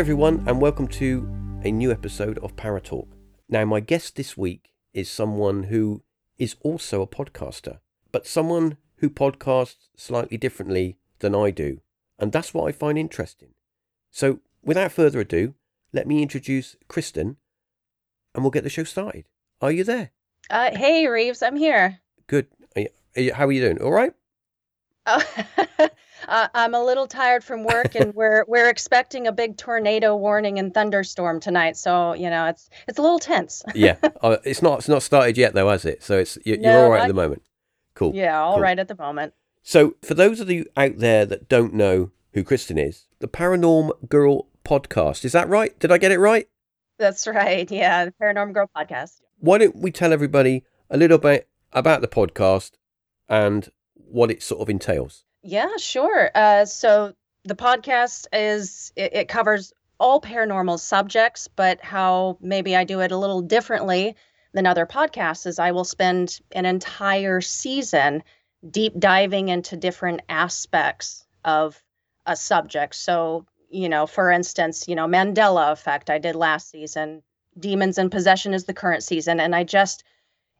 Hi, everyone, and welcome to a new episode of Paratalk. Now, my guest this week is someone who is also a podcaster, but someone who podcasts slightly differently than I do, and that's what I find interesting. So, without further ado, let me introduce Kristen, and we'll get the show started. Are you there? Uh, hey, Reeves, I'm here. Good. Are you, are you, how are you doing? All right? Oh, uh, I'm a little tired from work, and we're we're expecting a big tornado warning and thunderstorm tonight. So you know, it's it's a little tense. yeah, uh, it's not it's not started yet though, has it? So it's you're, No, you're all right I- at the moment. Cool. Yeah, all Cool. right at the moment. So, for those of you out there that don't know who Kristen is, the Paranormgirl podcast, is that right? Did I get it right? That's right. Yeah, the Paranormal Girl podcast. Why don't we tell everybody a little bit about the podcast and what it sort of entails? Yeah, sure. Uh, so the podcast is it, it covers all paranormal subjects, but how maybe I do it a little differently than other podcasts is I will spend an entire season deep diving into different aspects of a subject. So, you know, for instance, you know, Mandela effect I did last season, demons and possession is the current season, and I just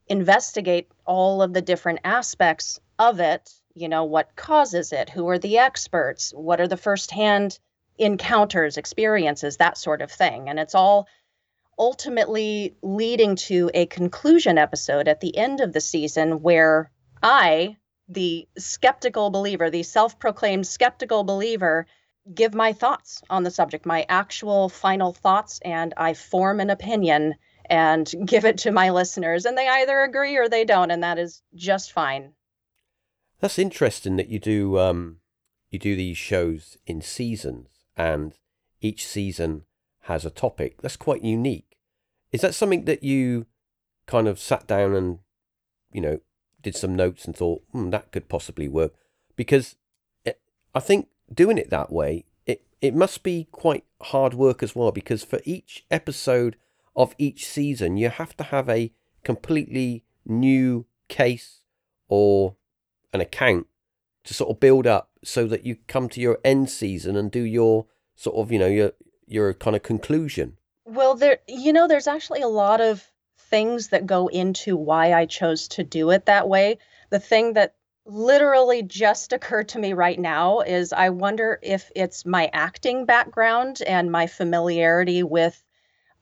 investigate all of the different aspects of it you know what causes it? Who are the experts? What are the firsthand encounters experiences? That sort of thing. And it's all ultimately leading to a conclusion episode at the end of the season where i the skeptical believer the self-proclaimed skeptical believer give my thoughts on the subject my actual final thoughts and i form an opinion and give it to my listeners. And they either agree or they don't and that is just fine That's interesting that you do um, you do these shows in seasons, and each season has a topic. That's quite unique. Is that something that you kind of sat down and you know did some notes and thought hmm, that could possibly work? Because it, I think doing it that way, it it must be quite hard work as well. Because for each episode of each season, you have to have a completely new case or an account to sort of build up so that you come to your end season and do your sort of you know your your kind of conclusion Well, there, you know, there's actually a lot of things that go into why I chose to do it that way. The thing that literally just occurred to me right now is I wonder if it's my acting background and my familiarity with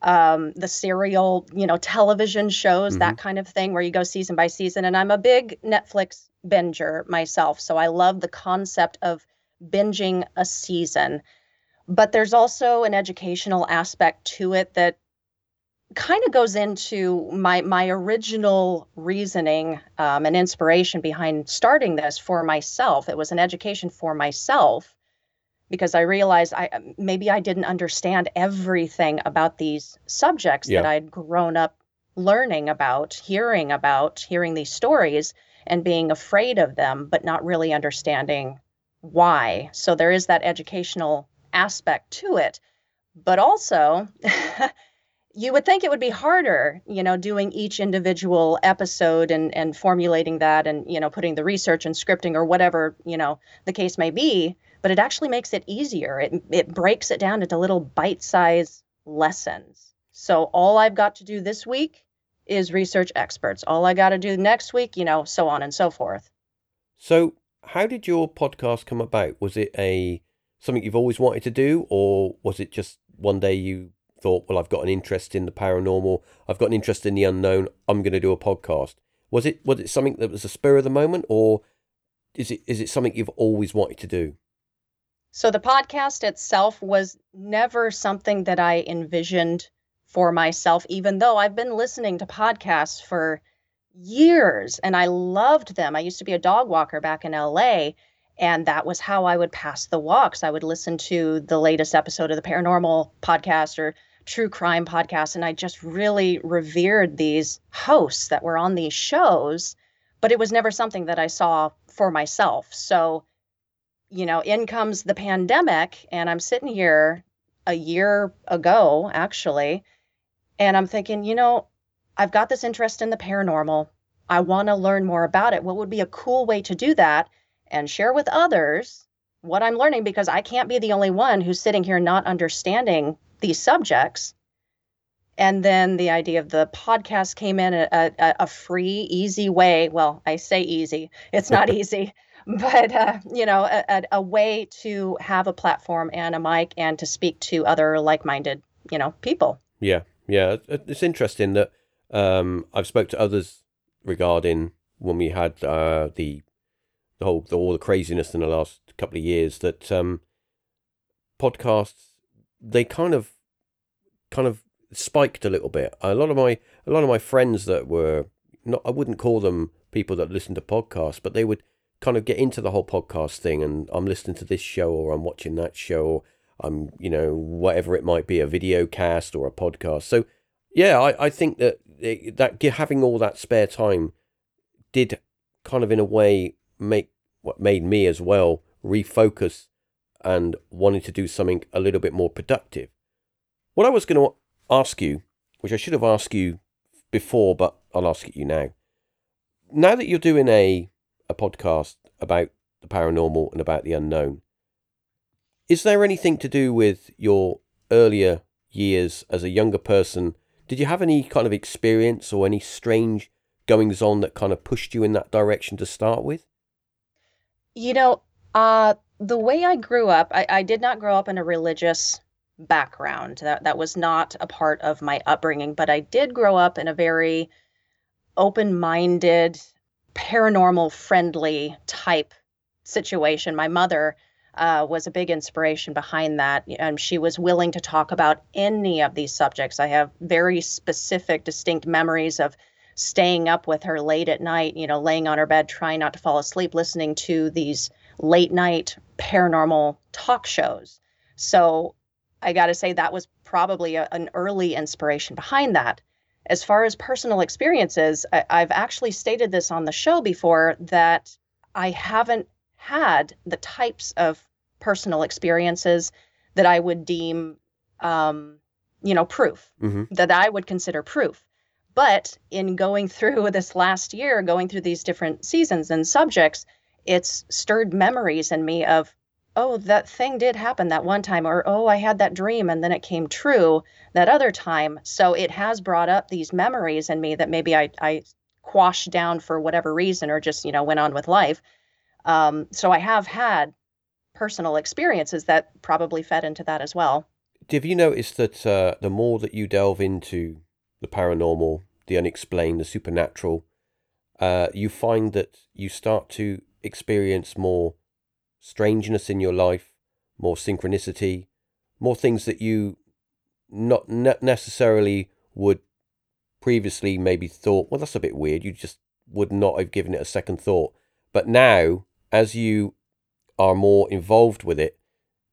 um, the serial, you know, television shows, that kind of thing, where you go season by season. And I'm a big Netflix binger myself. So I love the concept of binging a season but there's also an educational aspect to it that kind of goes into my my original reasoning um, and inspiration behind starting this for myself. It was an education for myself because I realized I um, maybe I didn't understand everything about these subjects Yeah. that I'd grown up learning about, hearing about, hearing these stories and being afraid of them, but not really understanding why. So there is that educational aspect to it. But also, you would think it would be harder, you know, doing each individual episode and and formulating that and, you know, putting the research and scripting or whatever, you know, the case may be, but it actually makes it easier. It it breaks it down into little bite-sized lessons. So all I've got to do this week is research experts. All I got to do next week, you know, so on and so forth. so how did your podcast come about was it a something you've always wanted to do or was it just one day you thought well i've got an interest in the paranormal i've got an interest in the unknown i'm going to do a podcast was it was it something that was a spur of the moment or is it is it something you've always wanted to do So the podcast itself was never something that I envisioned for myself, even though I've been listening to podcasts for years and I loved them. I used to be a dog walker back in LA, and that was how I would pass the walks. I would listen to the latest episode of the paranormal podcast or true crime podcast, and I just really revered these hosts that were on these shows, but it was never something that I saw for myself. So you know, in comes the pandemic, and I'm sitting here a year ago, actually, and I'm thinking, you know, I've got this interest in the paranormal. I want to learn more about it. What would be a cool way to do that and share with others what I'm learning because I can't be the only one who's sitting here not understanding these subjects. And then the idea of the podcast came in a, a, a free, easy way. Well, I say easy, it's not easy, but uh, you know, a, a way to have a platform and a mic and to speak to other like-minded, you know, people. Yeah, yeah, it's interesting that um, I've spoke to others regarding when we had uh, the the whole the, all the craziness in the last couple of years that um, podcasts they kind of kind of spiked a little bit. A lot of my a lot of my friends that were not I wouldn't call them people that listen to podcasts, but they would kind of get into the whole podcast thing and I'm listening to this show or I'm watching that show or I'm you know whatever it might be a video cast or a podcast. So yeah, I, I think that that having all that spare time did kind of in a way make what made me as well refocus and wanting to do something a little bit more productive. What I was going to ask you, which I should have asked you before, but I'll ask it you now. Now that you're doing a a podcast about the paranormal and about the unknown, is there anything to do with your earlier years as a younger person? Did you have any kind of experience or any strange goings on that kind of pushed you in that direction to start with? You know, uh, the way I grew up, I, I did not grow up in a religious background. That that was not a part of my upbringing, but I did grow up in a very open-minded, paranormal friendly type situation. My mother uh, was a big inspiration behind that. And she was willing to talk about any of these subjects. I have very specific, distinct memories of staying up with her late at night, you know, laying on her bed, trying not to fall asleep, listening to these late night paranormal talk shows. So I got to say, that was probably a, an early inspiration behind that. As far as personal experiences, I, I've actually stated this on the show before that I haven't had the types of personal experiences that I would deem, um, you know, proof, mm-hmm. that I would consider proof. But in going through this last year, going through these different seasons and subjects, it's stirred memories in me of, oh, that thing did happen that one time, or oh, I had that dream and then it came true that other time. So it has brought up these memories in me that maybe I, I quashed down for whatever reason or just, you know, went on with life. Um, so I have had personal experiences that probably fed into that as well. Have you noticed that uh, the more that you delve into the paranormal, the unexplained, the supernatural, uh, you find that you start to experience more strangeness in your life, more synchronicity, more things that you not necessarily would previously maybe thought, well, that's a bit weird. You just would not have given it a second thought. But now, as you are more involved with it,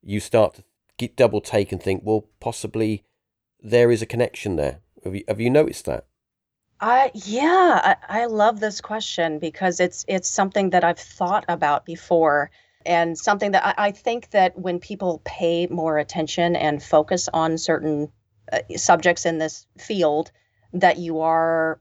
you start to get double take and think, well, possibly there is a connection there. Have you have you noticed that? I yeah, I, I love this question because it's it's something that I've thought about before and something that I, I think that when people pay more attention and focus on certain uh, subjects in this field, that you are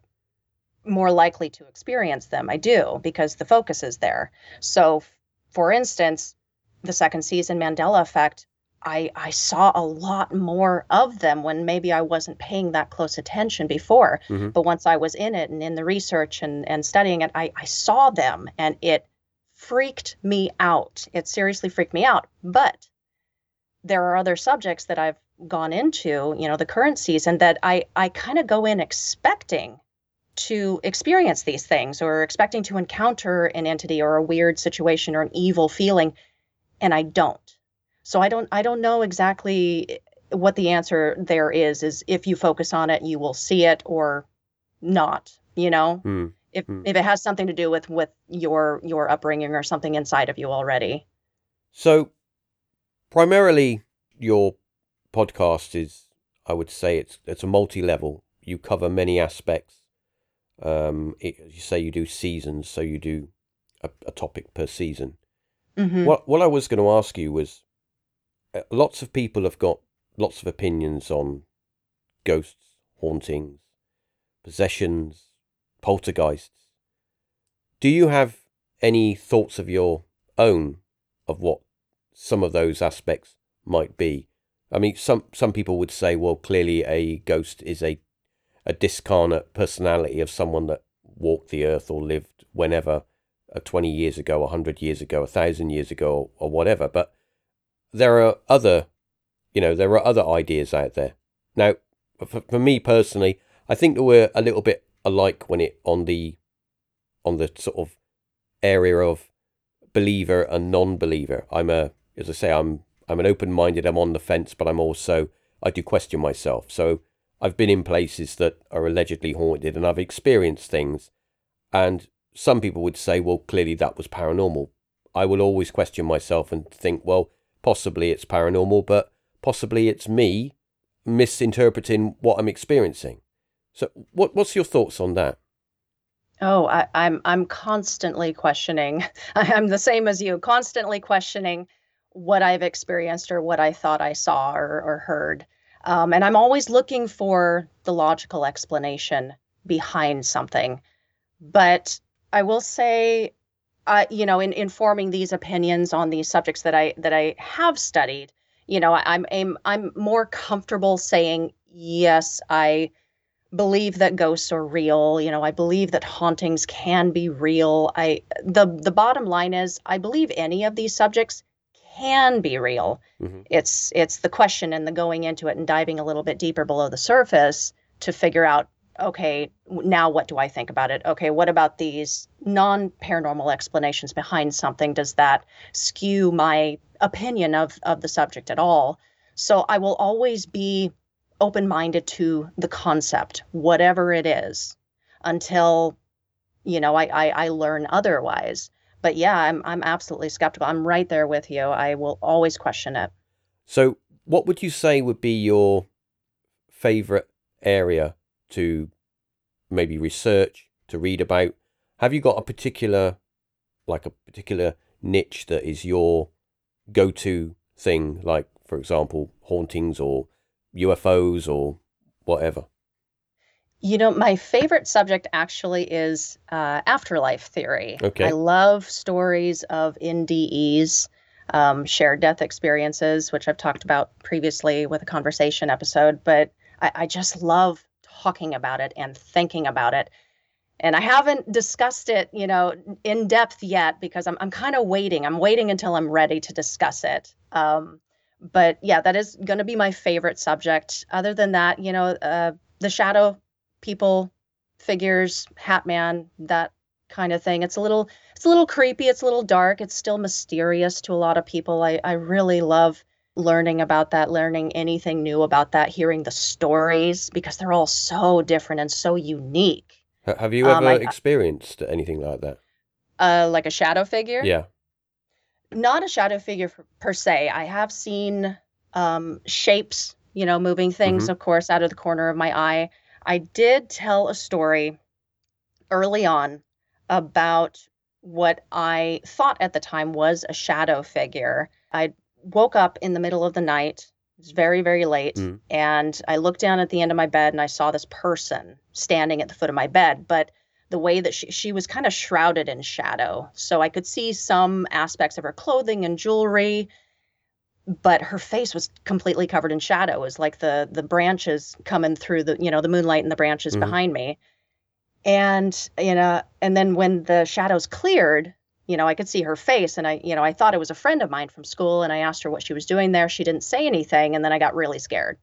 more likely to experience them. I do because the focus is there. So, for instance, the second season Mandela Effect I, I saw a lot more of them when maybe I wasn't paying that close attention before. Mm-hmm. But once I was in it and in the research and, and studying it, I, I saw them and it freaked me out. It seriously freaked me out. But there are other subjects that I've gone into, you know, the current season that I, I kind of go in expecting to experience these things or expecting to encounter an entity or a weird situation or an evil feeling. And I don't so I don't I don't know exactly what the answer there is is if you focus on it you will see it or not, you know? Mm. If mm. if it has something to do with with your your upbringing or something inside of you already. So primarily your podcast is I would say it's it's a multi-level. You cover many aspects. Um, it, you say you do seasons, so you do a, a topic per season. Mm-hmm. What what I was going to ask you was uh, lots of people have got lots of opinions on ghosts, hauntings, possessions, poltergeists. Do you have any thoughts of your own of what some of those aspects might be. I mean, some some people would say, well, clearly a ghost is a a discarnate personality of someone that walked the earth or lived whenever, uh, 20 years ago, 100 years ago, 1,000 years ago, or, or whatever. But there are other, you know, there are other ideas out there. Now, for, for me personally, I think that we're a little bit alike when it on the on the sort of area of believer and non-believer. I'm a, as I say, I'm I'm an open-minded. I'm on the fence, but I'm also I do question myself. So I've been in places that are allegedly haunted, and I've experienced things. And some people would say, well, clearly that was paranormal. I will always question myself and think, well, possibly it's paranormal, but possibly it's me misinterpreting what I'm experiencing. So, what what's your thoughts on that? Oh, I, I'm I'm constantly questioning. I'm the same as you, constantly questioning what I've experienced or what I thought I saw or, or heard. Um, and I'm always looking for the logical explanation behind something. But I will say, uh, you know, in informing these opinions on these subjects that I that I have studied, you know, I'm I'm I'm more comfortable saying yes, I believe that ghosts are real you know i believe that hauntings can be real. I the the bottom line is i believe any of these subjects can be real. Mm-hmm. it's it's the question and the going into it and diving a little bit deeper below the surface to figure out okay now what do i think about it? Okay what about these non paranormal explanations behind something? Does that skew my opinion of of the subject at all? So i will always be open minded to the concept, whatever it is, until you know I, I I learn otherwise. But yeah, I'm I'm absolutely skeptical. I'm right there with you. I will always question it. So, what would you say would be your favorite area to maybe research, to read about? Have you got a particular, like a particular niche that is your go to thing? Like, for example, hauntings or UFOs or whatever? You know, my favorite subject actually is uh, afterlife theory. Okay. I love stories of NDEs, um, shared death experiences, which I've talked about previously with a conversation episode, but I, I just love talking about it and thinking about it. And I haven't discussed it, you know, in depth yet because I'm, I'm kind of waiting. I'm waiting until I'm ready to discuss it. Um, but yeah, that is going to be my favorite subject. Other than that, you know, uh, the shadow people, figures, Hat Man, that kind of thing. It's a little, it's a little creepy. It's a little dark. It's still mysterious to a lot of people. I, I really love learning about that, learning anything new about that, hearing the stories because they're all so different and so unique. Have you um, ever um, I, experienced anything like that? Uh, like a shadow figure? Yeah not a shadow figure per se. I have seen um, shapes, you know, moving things, mm-hmm. of course, out of the corner of my eye. I did tell a story early on about what I thought at the time was a shadow figure. I woke up in the middle of the night. It was very, very late. Mm. And I looked down at the end of my bed and I saw this person standing at the foot of my bed. But the way that she, she was kind of shrouded in shadow. So I could see some aspects of her clothing and jewelry, but her face was completely covered in shadow. It was like the the branches coming through the, you know, the moonlight and the branches mm-hmm. behind me. And, you know, and then when the shadows cleared, you know, I could see her face and I, you know, I thought it was a friend of mine from school and I asked her what she was doing there. She didn't say anything and then I got really scared.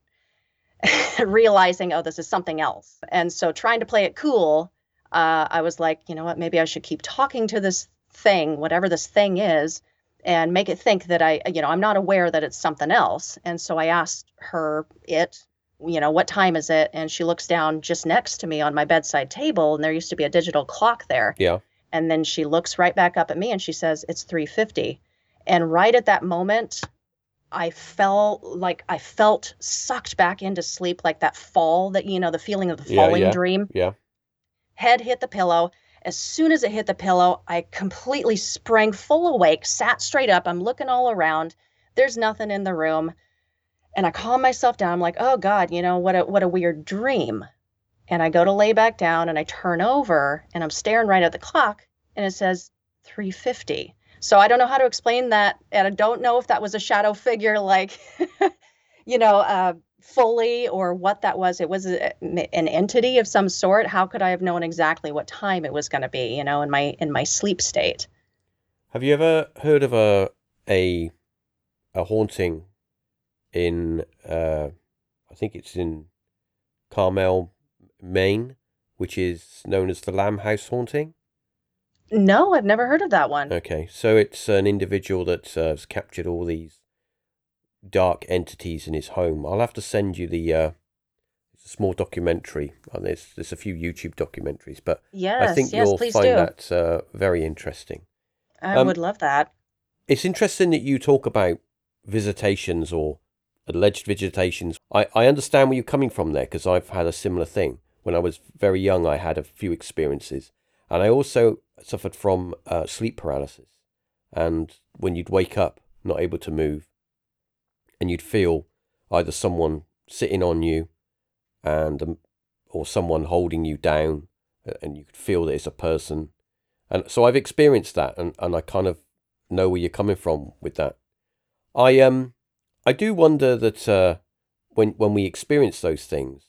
realizing, oh, this is something else. And so trying to play it cool, uh, I was like, you know what, maybe I should keep talking to this thing, whatever this thing is, and make it think that I, you know, I'm not aware that it's something else. And so I asked her, it, you know, what time is it? And she looks down just next to me on my bedside table, and there used to be a digital clock there. Yeah. And then she looks right back up at me and she says, it's 350. And right at that moment, I felt like I felt sucked back into sleep, like that fall that, you know, the feeling of the falling yeah, yeah, dream. Yeah head hit the pillow. As soon as it hit the pillow, I completely sprang full awake, sat straight up. I'm looking all around. There's nothing in the room. And I calm myself down. I'm like, oh God, you know, what a what a weird dream. And I go to lay back down and I turn over and I'm staring right at the clock and it says 350. So I don't know how to explain that, and I don't know if that was a shadow figure, like, you know, uh, fully or what that was. It was a, an entity of some sort. How could I have known exactly what time it was going to be? You know, in my in my sleep state. Have you ever heard of a a a haunting in uh, I think it's in Carmel, Maine, which is known as the Lamb House haunting? No, I've never heard of that one. Okay, so it's an individual that uh, has captured all these dark entities in his home. I'll have to send you the. Uh, it's a small documentary. And there's there's a few YouTube documentaries, but yes, I think yes, you'll find do. that uh, very interesting. I um, would love that. It's interesting that you talk about visitations or alleged visitations. I, I understand where you're coming from there because I've had a similar thing. When I was very young, I had a few experiences. And I also suffered from uh, sleep paralysis. And when you'd wake up, not able to move, and you'd feel either someone sitting on you and um, or someone holding you down and you could feel that it's a person. And so i've experienced that and, and i kind of know where you're coming from with that. I um i do wonder that uh when when we experience those things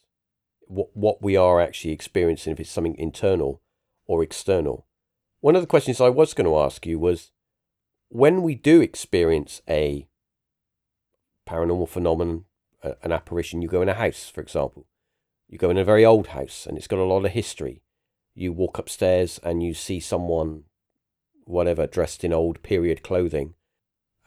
what what we are actually experiencing if it's something internal or external. One of the questions i was going to ask you was when we do experience a paranormal phenomenon, uh, an apparition, you go in a house, for example. You go in a very old house and it's got a lot of history. You walk upstairs and you see someone, whatever, dressed in old period clothing,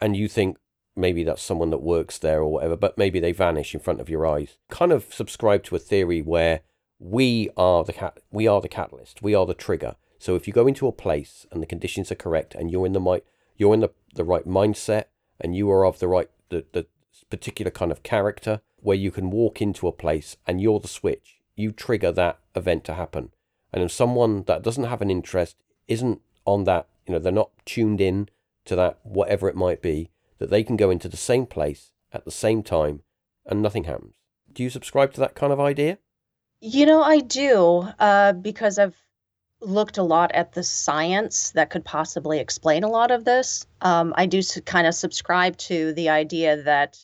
and you think maybe that's someone that works there or whatever, but maybe they vanish in front of your eyes. Kind of subscribe to a theory where we are the cat, we are the catalyst, we are the trigger. So if you go into a place and the conditions are correct and you're in the mi- you're in the, the right mindset and you are of the right the, the particular kind of character where you can walk into a place and you're the switch. You trigger that event to happen. And if someone that doesn't have an interest isn't on that, you know, they're not tuned in to that, whatever it might be, that they can go into the same place at the same time and nothing happens. Do you subscribe to that kind of idea? You know, I do, uh, because I've looked a lot at the science that could possibly explain a lot of this. Um, I do kind of subscribe to the idea that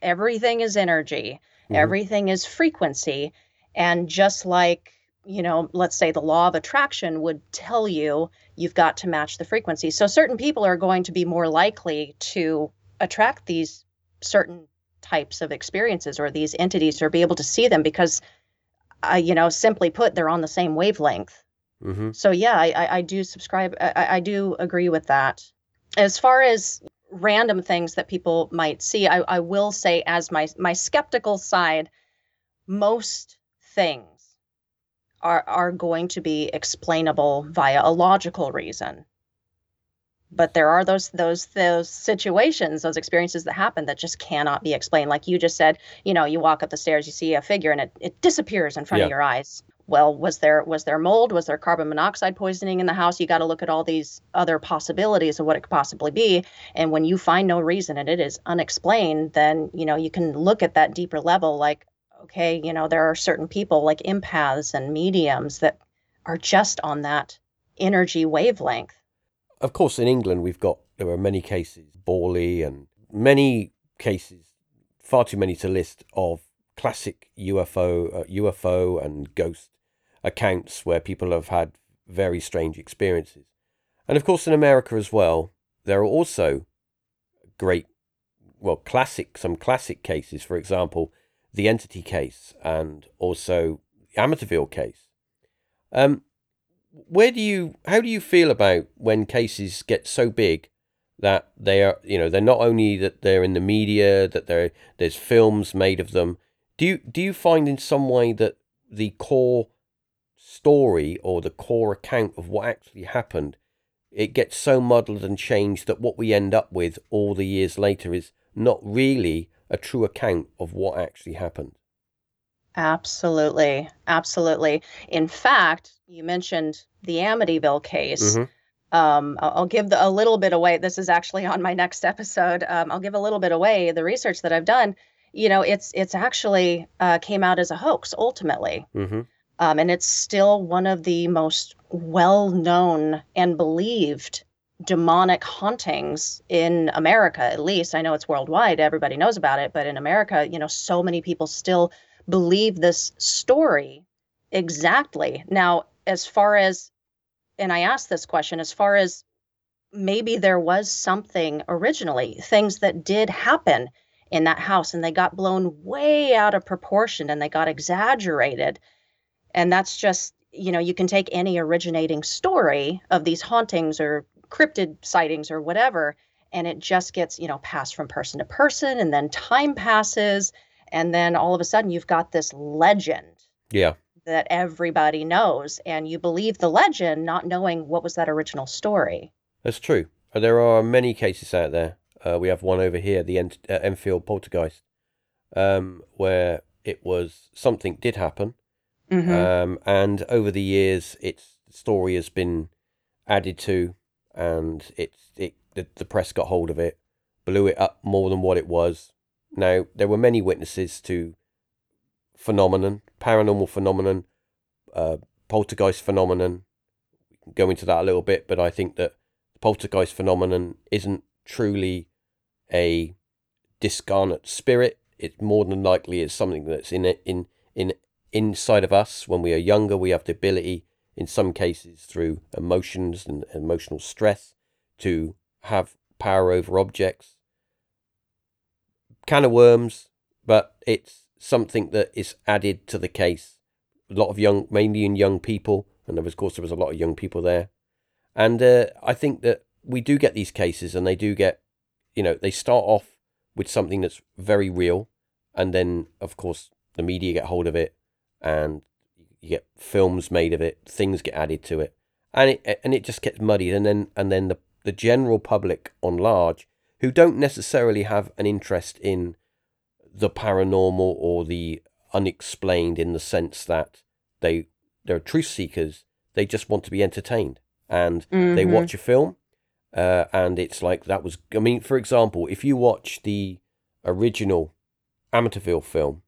everything is energy, Mhm. everything is frequency. And just like, you know, let's say the law of attraction would tell you you've got to match the frequency. So certain people are going to be more likely to attract these certain types of experiences or these entities or be able to see them because, uh, you know, simply put, they're on the same wavelength. Mm-hmm. So yeah, I, I, I do subscribe. I, I do agree with that. As far as random things that people might see, I, I will say, as my my skeptical side, most things are are going to be explainable via a logical reason. But there are those those those situations, those experiences that happen that just cannot be explained. Like you just said, you know, you walk up the stairs, you see a figure, and it, it disappears in front Yeah. of your eyes well was there was there mold? Was there carbon monoxide poisoning in the house? You got to look at all these other possibilities of what it could possibly be. And when you find no reason and it is unexplained then you know you can look at that deeper level like okay you know there are certain people like empaths and mediums that are just on that energy wavelength. Of course, in England, we've got there are many cases, Borley, and many cases, far too many to list, of classic UFO, uh, UFO and ghost accounts where people have had very strange experiences. And of course, in America as well, there are also great, well, classic, some classic cases. For example, the Entity case and also the Amityville case. Um, where do you how do you feel about when cases get so big that they are you know they're not only that they're in the media that there there's films made of them do you do you find in some way that the core story or the core account of what actually happened it gets so muddled and changed that what we end up with all the years later is not really a true account of what actually happened absolutely absolutely in fact you mentioned the amityville case Mhm. um, I'll, I'll give the, a little bit away. This is actually on my next episode. Um, I'll give a little bit away. The research that I've done, you know, it's it's actually uh, came out as a hoax ultimately, mm-hmm. Um, and it's still one of the most well known and believed demonic hauntings in America, at least. I know it's worldwide, everybody knows about it, but in America, you know, so many people still believe this story exactly. Now, as far as, and I asked this question, as far as maybe there was something originally, things that did happen in that house and they got blown way out of proportion and they got exaggerated. And that's just, you know, you can take any originating story of these hauntings or cryptid sightings or whatever, and it just gets, you know, passed from person to person. And then time passes. And then all of a sudden you've got this legend. Yeah. That everybody knows. And you believe the legend, not knowing what was that original story. That's true. There are many cases out there. Uh, we have one over here, the uh, Enfield poltergeist, um, where it was something did happen, mm-hmm. um, and over the years, its story has been added to, and it's it the, the press got hold of it, blew it up more than what it was. Now there were many witnesses to phenomenon, paranormal phenomenon, uh, poltergeist phenomenon. We can go into that a little bit, but I think that poltergeist phenomenon isn't truly a discarnate spirit. It more than likely is something that's in it in in inside of us. When we are younger, we have the ability, in some cases, through emotions and emotional stress, to have power over objects. Can of worms, but it's something that is added to the case. A lot of young, mainly in young people, and of course there was a lot of young people there, and uh, I think that we do get these cases, and they do get you know, they start off with something that's very real, and then of course the media get hold of it, and you get films made of it, things get added to it, and it and it just gets muddied, and then and then the the general public on large who don't necessarily have an interest in the paranormal or the unexplained in the sense that they they're truth seekers they just want to be entertained and mm-hmm. they watch a film uh, and it's like that was. I mean, for example, if you watch the original Amityville film,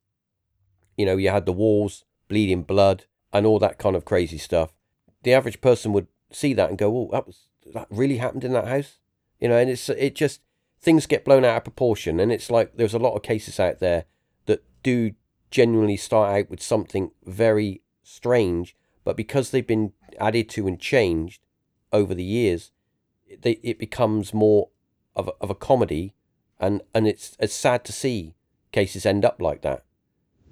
you know, you had the walls bleeding blood and all that kind of crazy stuff. The average person would see that and go, "Oh, that was that really happened in that house," you know. And it's it just things get blown out of proportion, and it's like there's a lot of cases out there that do genuinely start out with something very strange, but because they've been added to and changed over the years, they, it becomes more of a, of a comedy, and and it's it's sad to see cases end up like that.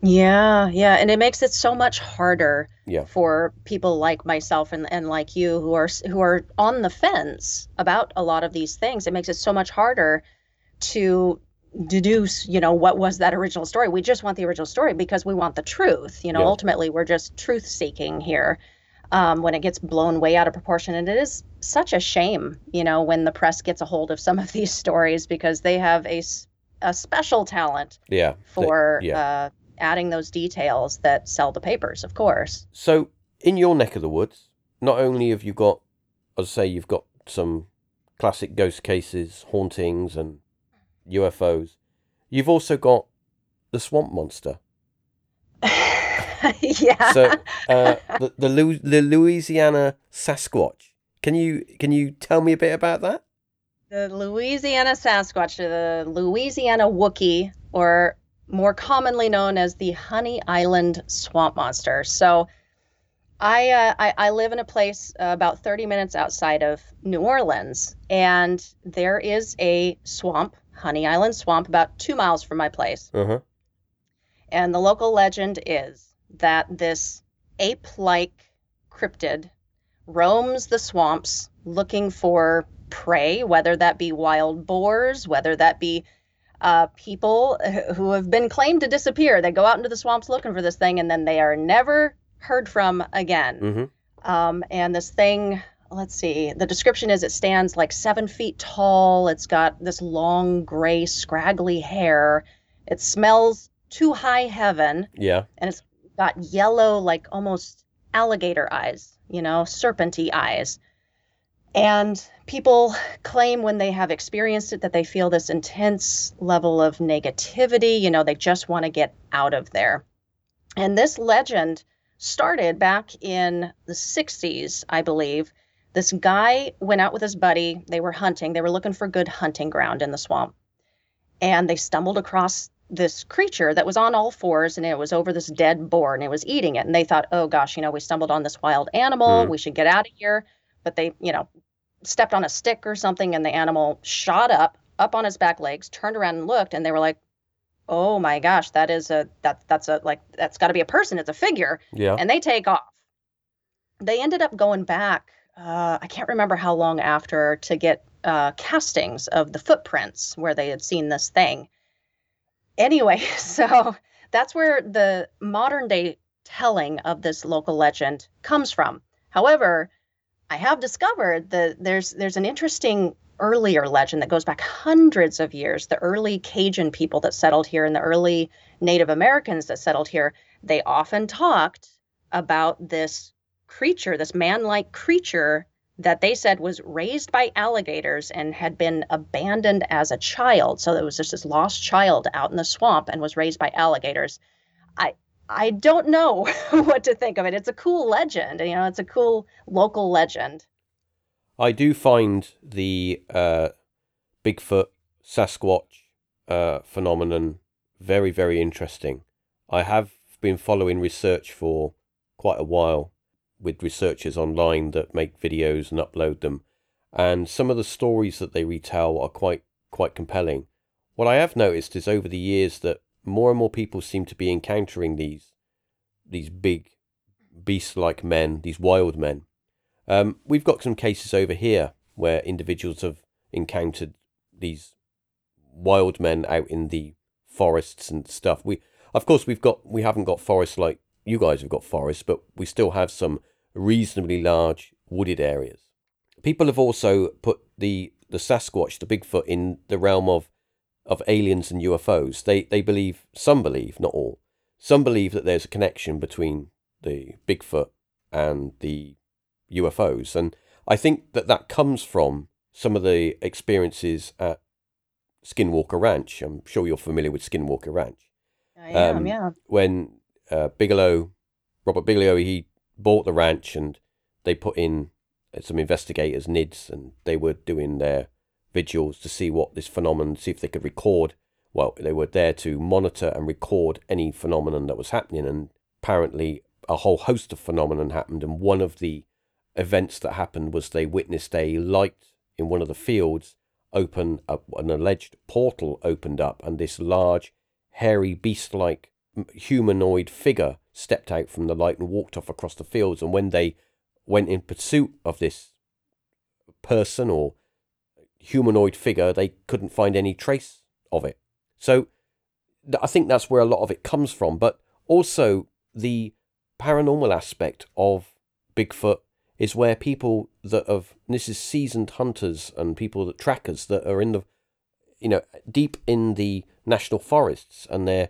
Yeah, yeah, and it makes it so much harder yeah. for people like myself and, and like you who are who are on the fence about a lot of these things. It makes it so much harder to deduce, you know, what was that original story. We just want the original story because we want the truth. You know, yeah. ultimately we're just truth seeking here um, when it gets blown way out of proportion. And it is such a shame, you know, when the press gets a hold of some of these stories because they have a, a special talent yeah, for they, yeah. Uh, adding those details that sell the papers, of course. So, in your neck of the woods, not only have you got, as I say, you've got some classic ghost cases, hauntings, and UFOs, you've also got the swamp monster. yeah. So uh, the the, Lu- the Louisiana Sasquatch. Can you can you tell me a bit about that? The Louisiana Sasquatch, the Louisiana Wookiee, or more commonly known as the Honey Island Swamp Monster. So, I uh, I, I, live in a place uh, about 30 minutes outside of New Orleans, and there is a swamp, Honey Island Swamp, about two miles from my place. Uh-huh. And the local legend is that this ape like cryptid roams the swamps looking for prey, whether that be wild boars, whether that be uh, people who have been claimed to disappear. They go out into the swamps looking for this thing and then they are never heard from again. Mm-hmm. Um, and this thing, let's see, the description is it stands like seven feet tall. It's got this long, gray, scraggly hair. It smells to high heaven. Yeah. And it's got yellow, like almost alligator eyes, you know, serpenty eyes. And people claim when they have experienced it that they feel this intense level of negativity. You know, they just want to get out of there. And this legend started back in the 60s, I believe, This guy went out with his buddy. They were hunting. They were looking for good hunting ground in the swamp. And they stumbled across this creature that was on all fours and it was over this dead boar and it was eating it. And they thought, oh gosh, you know, we stumbled on this wild animal. Mm. We should get out of here. But they, you know, stepped on a stick or something and the animal shot up, up on his back legs, turned around and looked. And they were like, oh my gosh, that is a, that, that's a, like, that's got to be a person. It's a figure. Yeah. And they take off. They ended up going back. Uh, I can't remember how long after to get uh, castings of the footprints where they had seen this thing anyway, so that's where the modern day telling of this local legend comes from. However, I have discovered that there's there's an interesting earlier legend that goes back hundreds of years. The early Cajun people that settled here and the early Native Americans that settled here, they often talked about this creature, this man-like creature that they said was raised by alligators and had been abandoned as a child. So there was just this lost child out in the swamp and was raised by alligators. I I don't know what to think of it. It's a cool legend. You know, it's a cool local legend. I do find the uh, Bigfoot Sasquatch uh, phenomenon very, very interesting. I have been following research for quite a while with researchers online that make videos and upload them, and some of the stories that they retell are quite quite compelling. What I have noticed is over the years that more and more people seem to be encountering these these big beast-like men, these wild men. Um, we've got some cases over here where individuals have encountered these wild men out in the forests and stuff. We, of course, we've got we haven't got forests like you guys have got forests, but we still have some reasonably large wooded areas. People have also put the the Sasquatch, the Bigfoot, in the realm of of aliens and UFOs. They they believe some believe, not all, some believe that there's a connection between the Bigfoot and the UFOs, and I think that that comes from some of the experiences at Skinwalker Ranch. I'm sure you're familiar with Skinwalker Ranch. I am, Um, yeah. When uh, Bigelow, Robert Bigelow, he bought the ranch and they put in some investigators, NIDS, and they were doing their vigils to see what this phenomenon, see if they could record. Well, they were there to monitor and record any phenomenon that was happening, and apparently a whole host of phenomenon happened. And one of the events that happened was they witnessed a light in one of the fields open up, an alleged portal opened up, and this large, hairy, beast-like humanoid figure stepped out from the light and walked off across the fields. And when they went in pursuit of this person or humanoid figure, they couldn't find any trace of it. So I think that's where a lot of it comes from. But also the paranormal aspect of Bigfoot is where people that have this is seasoned hunters and people that trackers that are in the you know deep in the national forests and they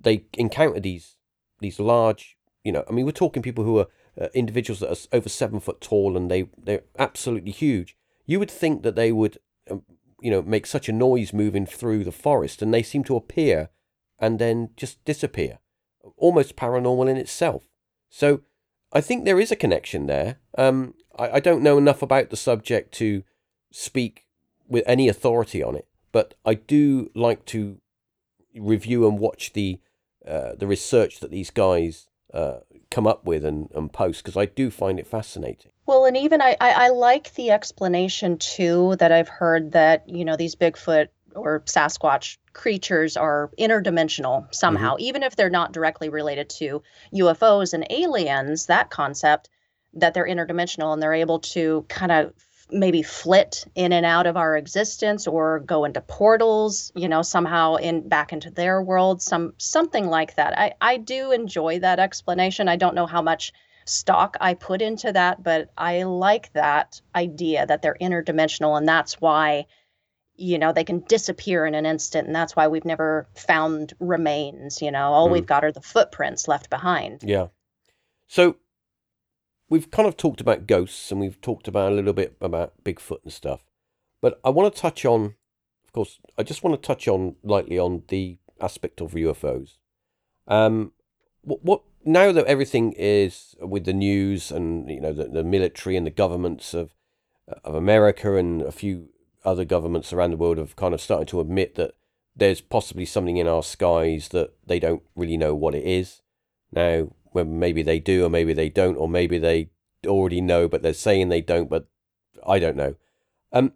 they encounter these these large you know i mean we're talking people who are uh, individuals that are over seven foot tall and they they're absolutely huge you would think that they would you know make such a noise moving through the forest and they seem to appear and then just disappear. Almost paranormal in itself. So i think there is a connection there. Um i, I don't know enough about the subject to speak with any authority on it but i do like to review and watch the uh, the research that these guys uh, come up with and, and post because I do find it fascinating. Well, and even I, I, I like the explanation too that I've heard that, you know, these Bigfoot or Sasquatch creatures are interdimensional somehow, mm-hmm. even if they're not directly related to UFOs and aliens, that concept that they're interdimensional and they're able to kind of maybe flit in and out of our existence or go into portals you know somehow in back into their world some something like that. I i do enjoy that explanation. I don't know how much stock i put into that but i like that idea that they're interdimensional and that's why you know they can disappear in an instant and that's why we've never found remains you know all Mm. we've got are the footprints left behind Yeah. So we've kind of talked about ghosts and we've talked about a little bit about Bigfoot and stuff. But I want to touch on of course I just want to touch on lightly on the aspect of UFOs. Um what, what now that everything is with the news and you know the, the military and the governments of of America and a few other governments around the world have kind of started to admit that there's possibly something in our skies that they don't really know what it is. Now, when maybe they do, or maybe they don't, or maybe they already know, but they're saying they don't, but I don't know. Um,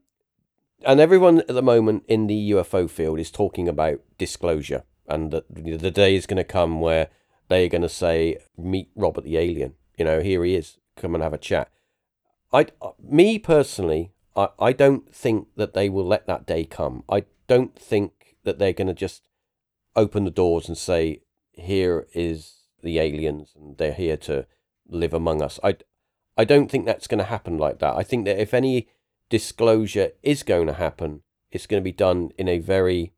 and everyone at the moment in the UFO field is talking about disclosure, and that the day is going to come where they're going to say, "Meet Robert the alien." You know, here he is. Come and have a chat. I, uh, me personally, I, I don't think that they will let that day come. I don't think that they're going to just open the doors and say, "Here is the aliens, and they're here to live among us." I, I don't think that's going to happen like that. I think that if any disclosure is going to happen, it's going to be done in a very,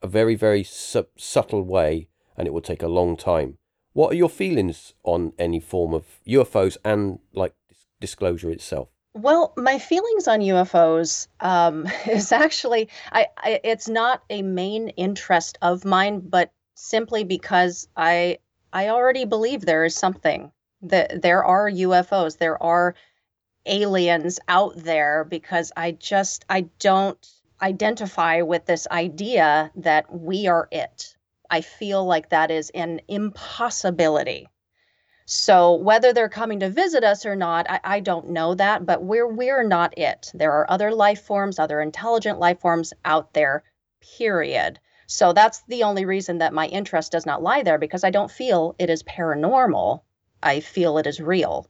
a very, very sub- subtle way, and it will take a long time. What are your feelings on any form of UFOs and like disclosure itself? Well, my feelings on UFOs um, is actually I, I it's not a main interest of mine, but simply because I I already believe there is something that there are UFOs, there are aliens out there because I just I don't identify with this idea that we are it. I feel like that is an impossibility. So whether they're coming to visit us or not, I, I don't know that, but we're we're not it. There are other life forms, other intelligent life forms out there, period. So that's the only reason that my interest does not lie there because I don't feel it is paranormal. I feel it is real.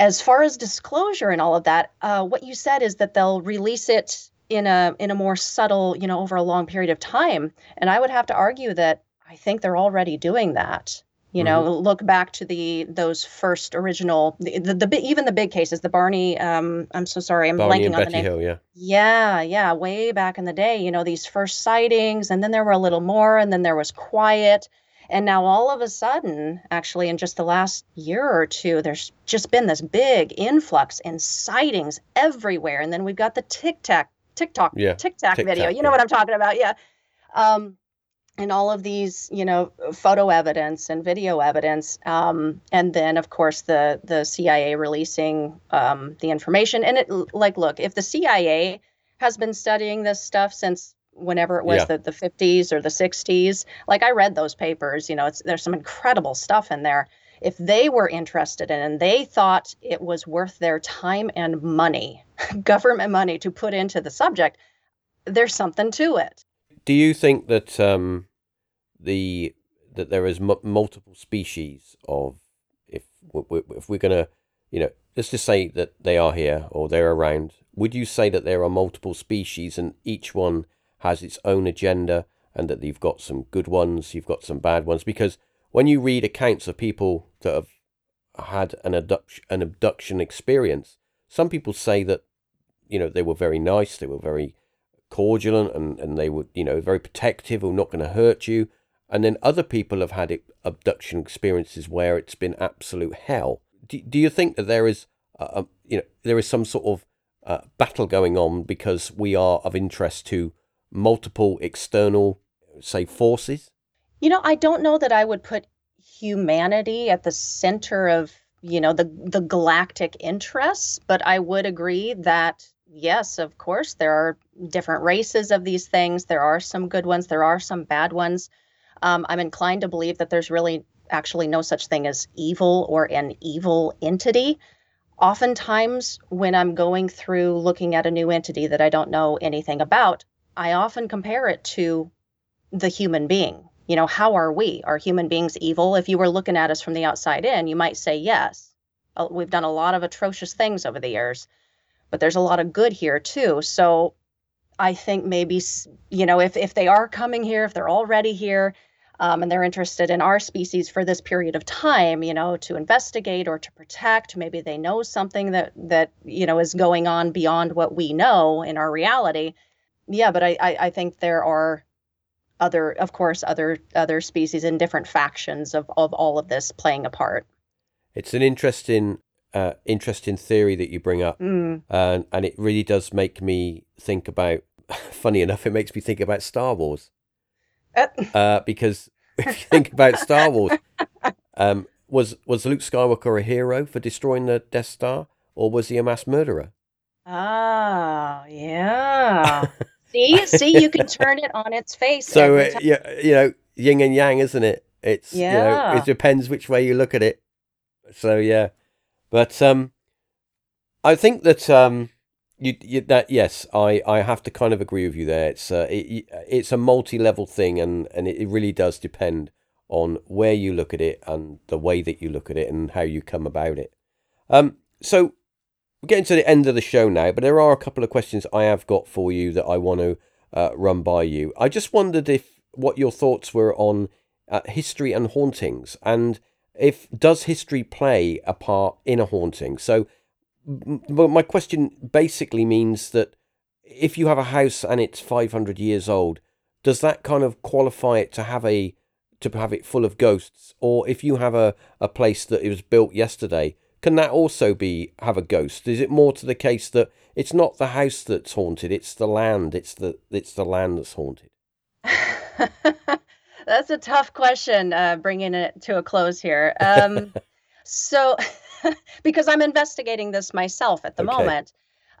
As far as disclosure and all of that, uh, what you said is that they'll release it in a in a more subtle, you know, over a long period of time. And I would have to argue that I think they're already doing that. You know, mm-hmm. look back to the those first original, the, the, the even the big cases, the Barney. Um, I'm so sorry, I'm Barney blanking on Betty the name. Hill, yeah. Yeah, yeah, way back in the day. You know, these first sightings, and then there were a little more, and then there was quiet, and now all of a sudden, actually, in just the last year or two, there's just been this big influx in sightings everywhere, and then we've got the Tic Tac, Tic Tac, yeah. Tic Tac video. You know yeah. what I'm talking about? Yeah. Um, and all of these, you know, photo evidence and video evidence, um, and then of course the the CIA releasing um, the information. And it like, look, if the CIA has been studying this stuff since whenever it was yeah. the, the 50s or the 60s, like I read those papers, you know, it's there's some incredible stuff in there. If they were interested in and they thought it was worth their time and money, government money to put into the subject, there's something to it. Do you think that um, the that there is m- multiple species of if if we're gonna you know let's just say that they are here or they're around. Would you say that there are multiple species and each one has its own agenda and that you've got some good ones you've got some bad ones? Because when you read accounts of people that have had an abduction an abduction experience some people say that you know they were very nice they were very cordial and, and they were, you know, very protective or not going to hurt you. And then other people have had abduction experiences where it's been absolute hell. Do, do you think that there is, a, a you know, there is some sort of uh, battle going on because we are of interest to multiple external, say, forces? You know, I don't know that I would put humanity at the center of you know the the galactic interests but i would agree that yes, of course, there are different races of these things. There are some good ones, there are some bad ones. Um, I'm inclined to believe that there's really actually no such thing as evil or an evil entity. Oftentimes, when I'm going through looking at a new entity that I don't know anything about, I often compare it to the human being. You know, how are we? Are human beings evil? If you were looking at us from the outside in, you might say yes. Uh, we've done a lot of atrocious things over the years but there's a lot of good here too. So I think maybe you know if if they are coming here, if they're already here, um, and they're interested in our species for this period of time, you know, to investigate or to protect. Maybe they know something that that you know is going on beyond what we know in our reality. Yeah, but I I, I think there are other, of course, other other species and different factions of of all of this playing a part. It's an interesting uh, interesting theory that you bring up, mm. and and it really does make me think about. Funny enough, it makes me think about Star Wars, uh, uh because if you think about Star Wars, um, was was Luke Skywalker a hero for destroying the Death Star, or was he a mass murderer? Oh, yeah. See, see, you can turn it on its face. So uh, yeah, you know, yin and yang, isn't it? It's you know, Yeah. it depends which way you look at it. So yeah, but um, I think that um, you, you that yes, I I have to kind of agree with you there. It's uh, it, it's a multi-level thing, and and it really does depend on where you look at it and the way that you look at it and how you come about it. Um, so we're getting to the end of the show now, but there are a couple of questions I have got for you that I want to uh, run by you. I just wondered if what your thoughts were on uh, history and hauntings, and if does history play a part in a haunting? So, m- my question basically means that if you have a house and it's 500 years old, does that kind of qualify it to have a to have it full of ghosts, or if you have a, a place that it was built yesterday, can that also be have a ghost? Is it more to the case that it's not the house that's haunted, it's the land, it's the it's the land that's haunted? That's a tough question, uh, bringing it to a close here. Um, so, because I'm investigating this myself at the Okay. moment,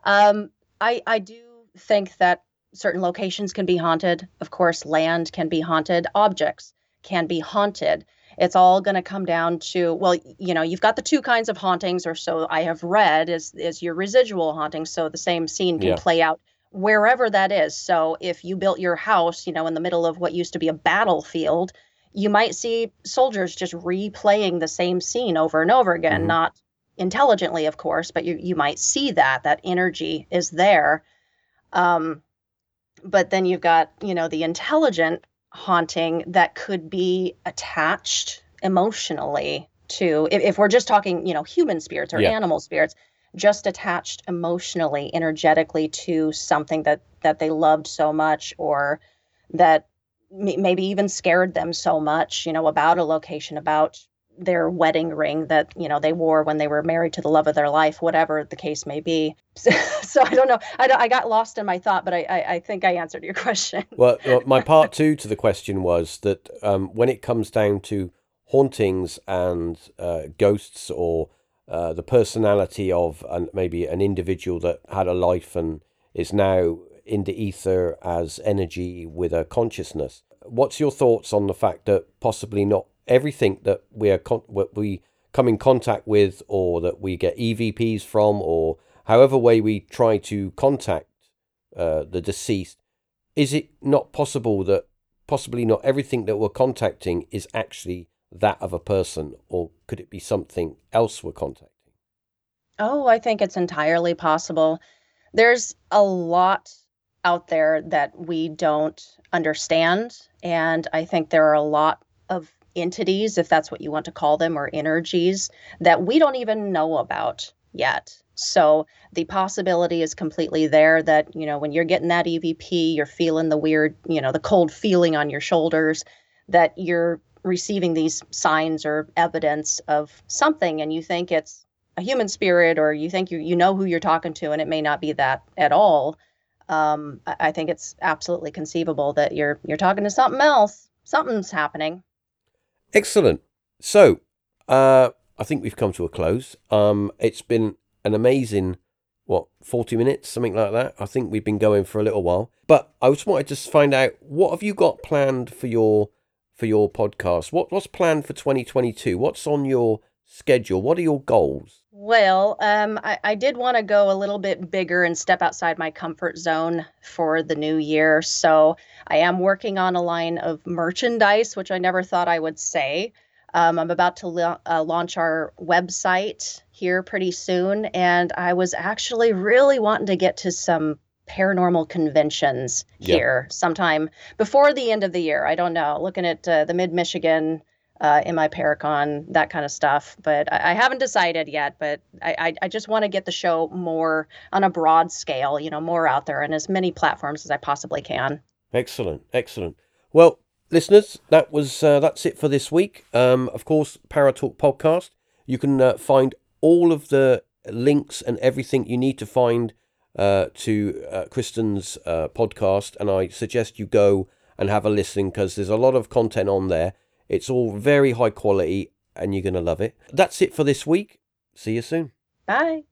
um, I, I do think that certain locations can be haunted. Of course, land can be haunted, objects can be haunted. It's all going to come down to, well, you know, you've got the two kinds of hauntings, or so I have read, is, is your residual haunting. So the same scene can Yeah. play out wherever that is. So if you built your house, you know, in the middle of what used to be a battlefield, you might see soldiers just replaying the same scene over and over again, Mhm. not intelligently, of course, but you you might see that that energy is there. Um, but then you've got, you know, the intelligent haunting that could be attached emotionally to if, if we're just talking, you know, human spirits or Yeah. animal spirits, just attached emotionally, energetically to something that that they loved so much or that maybe even scared them so much, you know, about a location, about their wedding ring that you know they wore when they were married to the love of their life, whatever the case may be. So, I don't know. I, I got lost in my thought, but I, I, I think I answered your question. Well, well, my part two to the question was that um, when it comes down to hauntings and uh, ghosts or uh, the personality of an, maybe an individual that had a life and is now in the ether as energy with a consciousness, what's your thoughts on the fact that possibly not everything that we are con- what we come in contact with or that we get EVPs from or however way we try to contact uh, the deceased is it not possible that possibly not everything that we're contacting is actually that of a person, or could it be something else we're contacting? Oh, I think it's entirely possible. There's a lot out there that we don't understand. And I think there are a lot of entities, if that's what you want to call them, or energies that we don't even know about yet. So the possibility is completely there that, you know, when you're getting that EVP, you're feeling the weird, you know, the cold feeling on your shoulders, that you're receiving these signs or evidence of something and you think it's a human spirit or you think you you know who you're talking to and it may not be that at all um, I, think it's absolutely conceivable that you're you're talking to something else something's happening Excellent. So, uh, I think we've come to a close. Um, it's been an amazing, what, 40 minutes, something like that. I think we've been going for a little while. But I just wanted to find out what have you got planned for your for your podcast? What what's planned for 2022? What's on your schedule? What are your goals? well um, I, I did want to go a little bit bigger and step outside my comfort zone for the new year so i am working on a line of merchandise which i never thought i would say um, i'm about to la- uh, launch our website here pretty soon and i was actually really wanting to get to some paranormal conventions here sometime before the end of the year i don't know looking at uh, the mid michigan uh, in my Paracon, that kind of stuff. But I, I haven't decided yet. But I, I, I just want to get the show more on a broad scale, you know, more out there and as many platforms as I possibly can. Excellent, excellent. Well, listeners, that was uh, that's it for this week. Um, of course, Paratalk podcast. You can uh, find all of the links and everything you need to find uh, to uh, Kristen's uh, podcast, and I suggest you go and have a listen because there's a lot of content on there. It's all very high quality, and you're gonna love it. That's it for this week. See you soon. Bye.